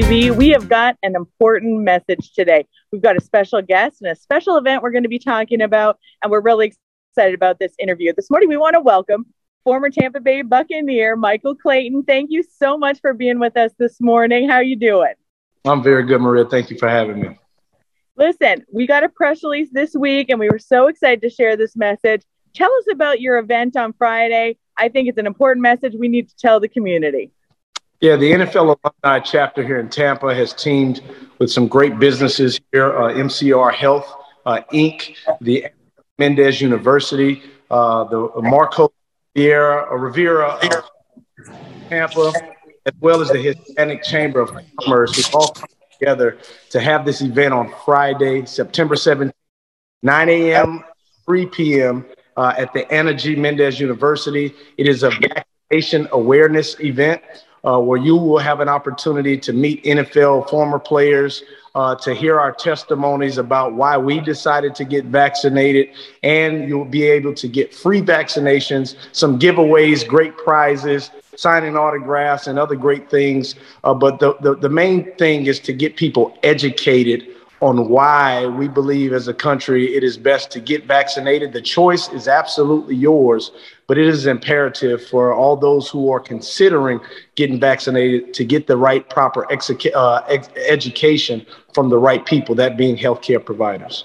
TV. We have got an important message today. We've got a special guest and a special event we're going to be talking about, and we're really excited about this interview. This morning, we want to welcome former Tampa Bay Buccaneer Michael Clayton. Thank you so much for being with us this morning. How are you doing? I'm very good, Maria. Thank you for having me. Listen, we got a press release this week, and we were so excited to share this message. Tell us about your event on Friday. I think it's an important message we need to tell the community. Yeah, the NFL alumni chapter here in Tampa has teamed with some great businesses here, uh, MCR Health uh, Inc., the Mendez University, uh, the Marco Riviera, Riviera Tampa, as well as the Hispanic Chamber of Commerce, who all come together to have this event on Friday, September 17th, 9 a.m., 3 p.m. Uh, at the Ana G. Mendez University. It is a vaccination awareness event uh, where you will have an opportunity to meet NFL former players, uh, to hear our testimonies about why we decided to get vaccinated, and you'll be able to get free vaccinations, some giveaways, great prizes, signing autographs, and other great things. Uh, but the, the, the main thing is to get people educated on why we believe as a country it is best to get vaccinated. The choice is absolutely yours, but it is imperative for all those who are considering getting vaccinated to get the right, proper uh, ex- education from the right people, that being healthcare providers.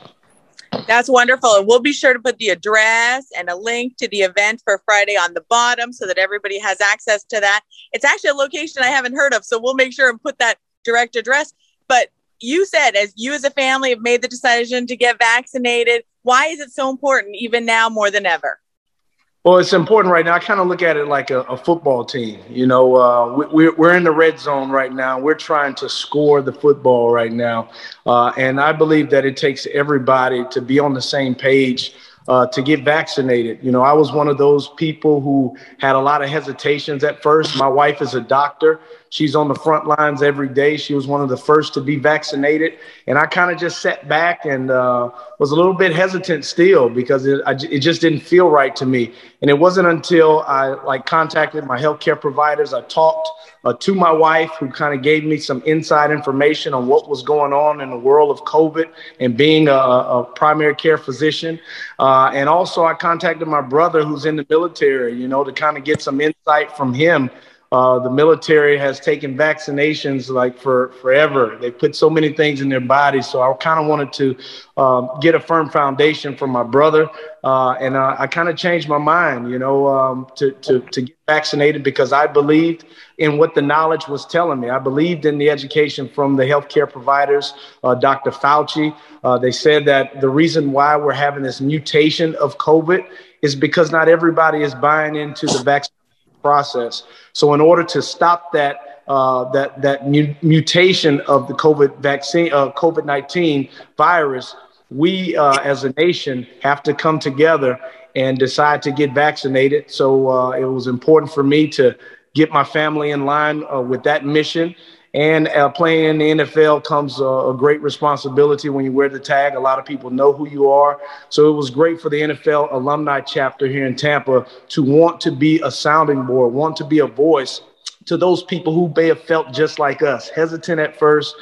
That's wonderful. And we'll be sure to put the address and a link to the event for Friday on the bottom so that everybody has access to that. It's actually a location I haven't heard of, so we'll make sure and put that direct address. But you said as you as a family have made the decision to get vaccinated why is it so important even now more than ever well it's important right now i kind of look at it like a, a football team you know uh, we, we're in the red zone right now we're trying to score the football right now uh, and i believe that it takes everybody to be on the same page uh, to get vaccinated. You know, I was one of those people who had a lot of hesitations at first. My wife is a doctor. She's on the front lines every day. She was one of the first to be vaccinated. And I kind of just sat back and uh, was a little bit hesitant still because it, I, it just didn't feel right to me. And it wasn't until I like contacted my healthcare providers, I talked uh, to my wife, who kind of gave me some inside information on what was going on in the world of COVID and being a, a primary care physician. Uh, and also, I contacted my brother, who's in the military, you know, to kind of get some insight from him uh, the military has taken vaccinations like for forever. They put so many things in their bodies. So I kind of wanted to um, get a firm foundation for my brother, uh, and uh, I kind of changed my mind, you know, um, to, to to get vaccinated because I believed in what the knowledge was telling me. I believed in the education from the healthcare providers, uh, Dr. Fauci. Uh, they said that the reason why we're having this mutation of COVID is because not everybody is buying into the vaccine process. So in order to stop that uh, that that mu- mutation of the COVID vaccine, uh, COVID nineteen virus, we uh, as a nation have to come together and decide to get vaccinated. So uh, it was important for me to get my family in line uh, with that mission. And uh, playing in the NFL comes a, a, great responsibility when you wear the tag. A lot of people know who you are. So it was great for the NFL alumni chapter here in Tampa to want to be a sounding board, want to be a voice to those people who may have felt just like us, hesitant at first,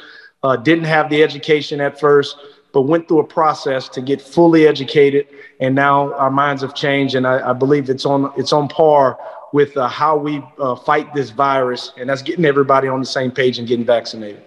uh, didn't have the education at first, but went through a process to get fully educated. And now our minds have changed, and I, I believe it's on it's on par with uh, how we uh, fight this virus, and that's getting everybody on the same page and getting vaccinated.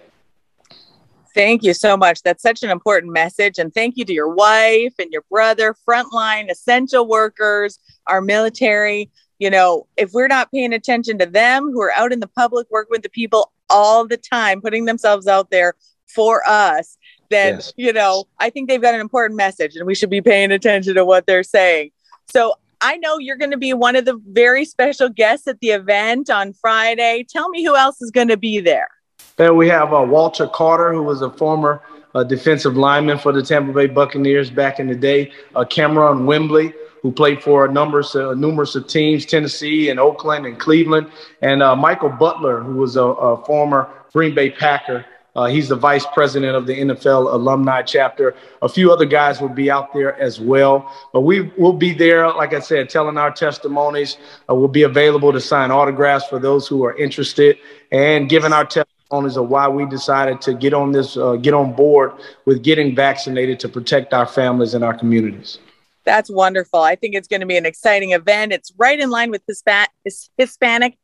Thank you so much. That's such an important message. And thank you to your wife and your brother, frontline essential workers, our military. You know, if we're not paying attention to them who are out in the public, working with the people all the time, putting themselves out there for us, then, yes. you know, I think they've got an important message and we should be paying attention to what they're saying. So I know you're going to be one of the very special guests at the event on Friday. Tell me who else is going to be there. Then we have uh, Walter Carter, who was a former uh, defensive lineman for the Tampa Bay Buccaneers back in the day. Uh, Kamerion Wimbley, who played for a numbers, uh, numerous of teams, Tennessee and Oakland and Cleveland. And uh, Michael Butler, who was a, a former Green Bay Packer uh, he's the vice president of the NFL alumni chapter. A few other guys will be out there as well. But we will be there, like I said, telling our testimonies. Uh, we'll be available to sign autographs for those who are interested and giving our testimonies of why we decided to get on this, uh, get on board with getting vaccinated to protect our families and our communities. That's wonderful. I think it's going to be an exciting event. It's right in line with Hispanic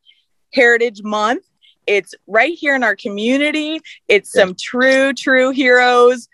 Heritage Month. It's right here in our community. It's some true, true heroes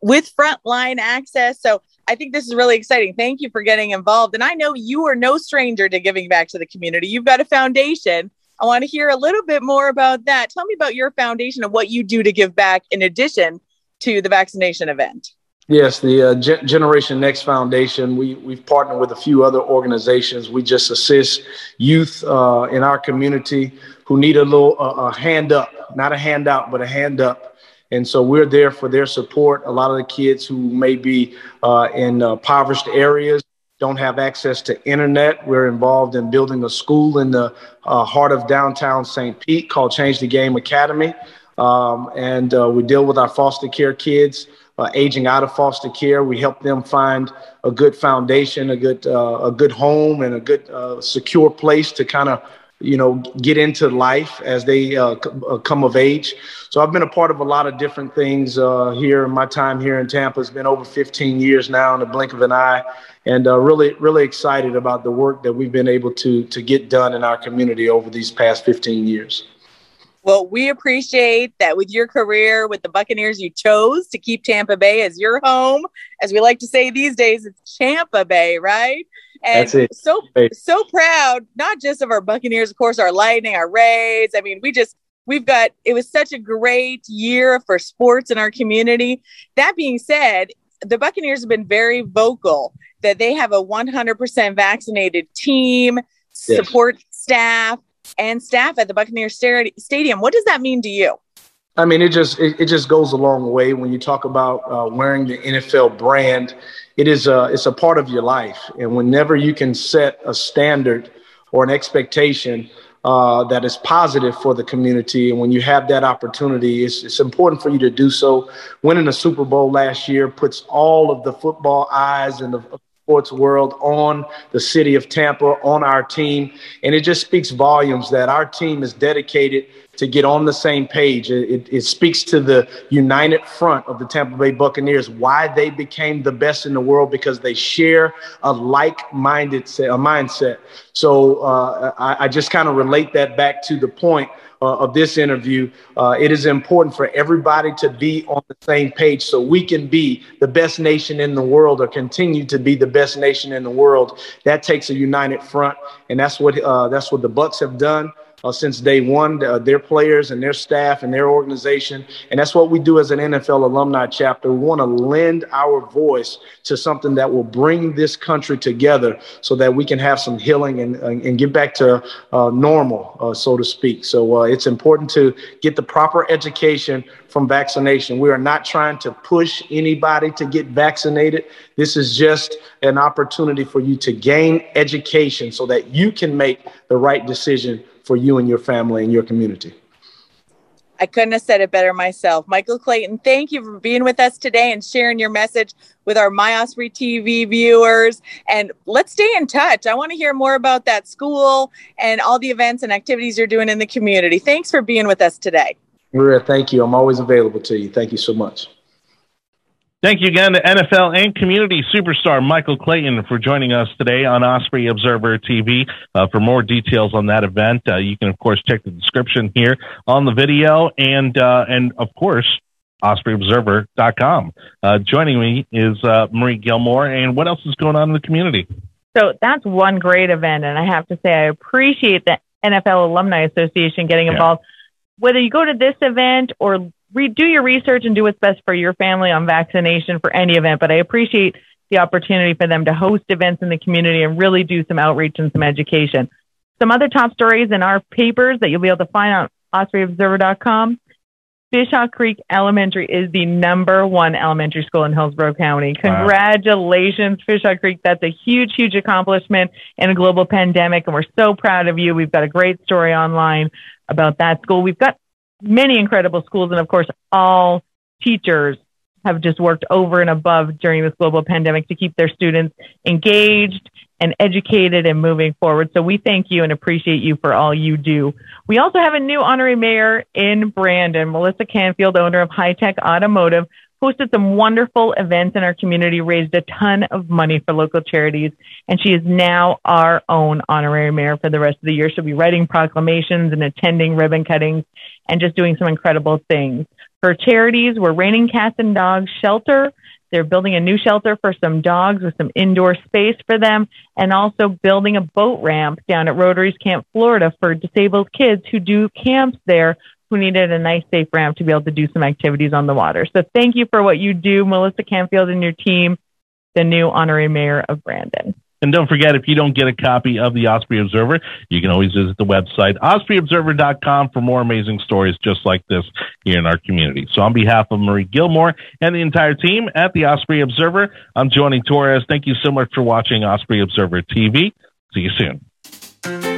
with frontline access. So I think this is really exciting. Thank you for getting involved. And I know you are no stranger to giving back to the community. You've got a foundation. I want to hear a little bit more about that. Tell me about your foundation and what you do to give back in addition to the vaccination event. Yes, the uh, Ge- Generation Next Foundation. We we've partnered with a few other organizations. We just assist youth uh, in our community who need a little uh, a hand up, not a handout, but a hand up. And so we're there for their support. A lot of the kids who may be uh, in uh, impoverished areas don't have access to internet. We're involved in building a school in the uh, heart of downtown St. Pete called Change the Game Academy. Um, and we deal with our foster care kids uh, aging out of foster care. We help them find a good foundation, a good uh, a good home, and a good uh, secure place to kind of you know get into life as they uh, uh, come of age. So I've been a part of a lot of different things uh, here. My time here in Tampa has been over 15 years now, in the blink of an eye, and really really excited about the work that we've been able to to get done in our community over these past 15 years. Well, we appreciate that with your career with the Buccaneers, you chose to keep Tampa Bay as your home. As we like to say these days, it's Tampa Bay, right? And so so proud, not just of our Buccaneers, of course, our Lightning, our Rays. I mean, we just we've got it was such a great year for sports in our community. That being said, the Buccaneers have been very vocal that they have a 100% vaccinated team, yes. support staff, and staff at the Buccaneer Stadium. What does that mean to you? I mean, it just it, it just goes a long way when you talk about uh, wearing the NFL brand. It is a it's a part of your life, and whenever you can set a standard or an expectation uh, that is positive for the community, and when you have that opportunity, it's, it's important for you to do so. Winning the Super Bowl last year puts all of the football eyes and the sports world on the city of Tampa, on our team. And it just speaks volumes that our team is dedicated to get on the same page. It, it, speaks to the united front of the Tampa Bay Buccaneers, why they became the best in the world because they share a like-minded a mindset. So uh, I, I just kind of relate that back to the point uh, of this interview. Uh, it is important for everybody to be on the same page so we can be the best nation in the world or continue to be the best nation in the world. That takes a united front, and that's what uh, that's what the Bucks have done uh, since day one, uh, their players and their staff and their organization. And that's what we do as an NFL alumni chapter. We want to lend our voice to something that will bring this country together so that we can have some healing and, and get back to uh, normal, uh, so to speak. So uh, it's important to get the proper education from vaccination. We are not trying to push anybody to get vaccinated. This is just an opportunity for you to gain education so that you can make the right decision for you and your family and your community. I couldn't have said it better myself. Michael Clayton, thank you for being with us today and sharing your message with our My Osprey TV viewers. And let's stay in touch. I want to hear more about that school and all the events and activities you're doing in the community. Thanks for being with us today. Maria, thank you. I'm always available to you. Thank you so much. Thank you again to NFL and community superstar Michael Clayton for joining us today on Osprey Observer TV. Uh, for more details on that event, uh, you can of course check the description here on the video, and uh, and of course OspreyObserver.com. Uh, joining me is uh, Marie Gilmore, and what else is going on in the community? So that's one great event, and I have to say I appreciate the NFL Alumni Association getting involved. Yeah. Whether you go to this event or re- do your research and do what's best for your family on vaccination for any event. But I appreciate the opportunity for them to host events in the community and really do some outreach and some education. Some other top stories in our papers that you'll be able to find on OspreyObserver.com. Fishhawk Creek Elementary is the number one elementary school in Hillsborough County. Congratulations, wow. Fishhawk Creek. That's a huge, huge accomplishment in a global pandemic, and we're so proud of you. We've got a great story online about that school. We've got many incredible schools, and of course, all teachers have just worked over and above during this global pandemic to keep their students engaged and educated and moving forward. So we thank you and appreciate you for all you do. We also have a new honorary mayor in Brandon, Melissa Canfield, owner of High Tech Automotive, hosted some wonderful events in our community, raised a ton of money for local charities, and she is now our own honorary mayor for the rest of the year. She'll be writing proclamations and attending ribbon cuttings and just doing some incredible things. Her charities were Raining Cats and Dogs Shelter, they're building a new shelter for some dogs with some indoor space for them and also building a boat ramp down at Rotary's Camp Florida for disabled kids who do camps there who needed a nice safe ramp to be able to do some activities on the water. So thank you for what you do, Melissa Canfield and your team, the new honorary mayor of Brandon. And don't forget, if you don't get a copy of the Osprey Observer, you can always visit the website, ospreyobserver.com, for more amazing stories just like this here in our community. So, on behalf of Marie Gilmore and the entire team at the Osprey Observer, I'm Johnny Torres. Thank you so much for watching Osprey Observer TV. See you soon.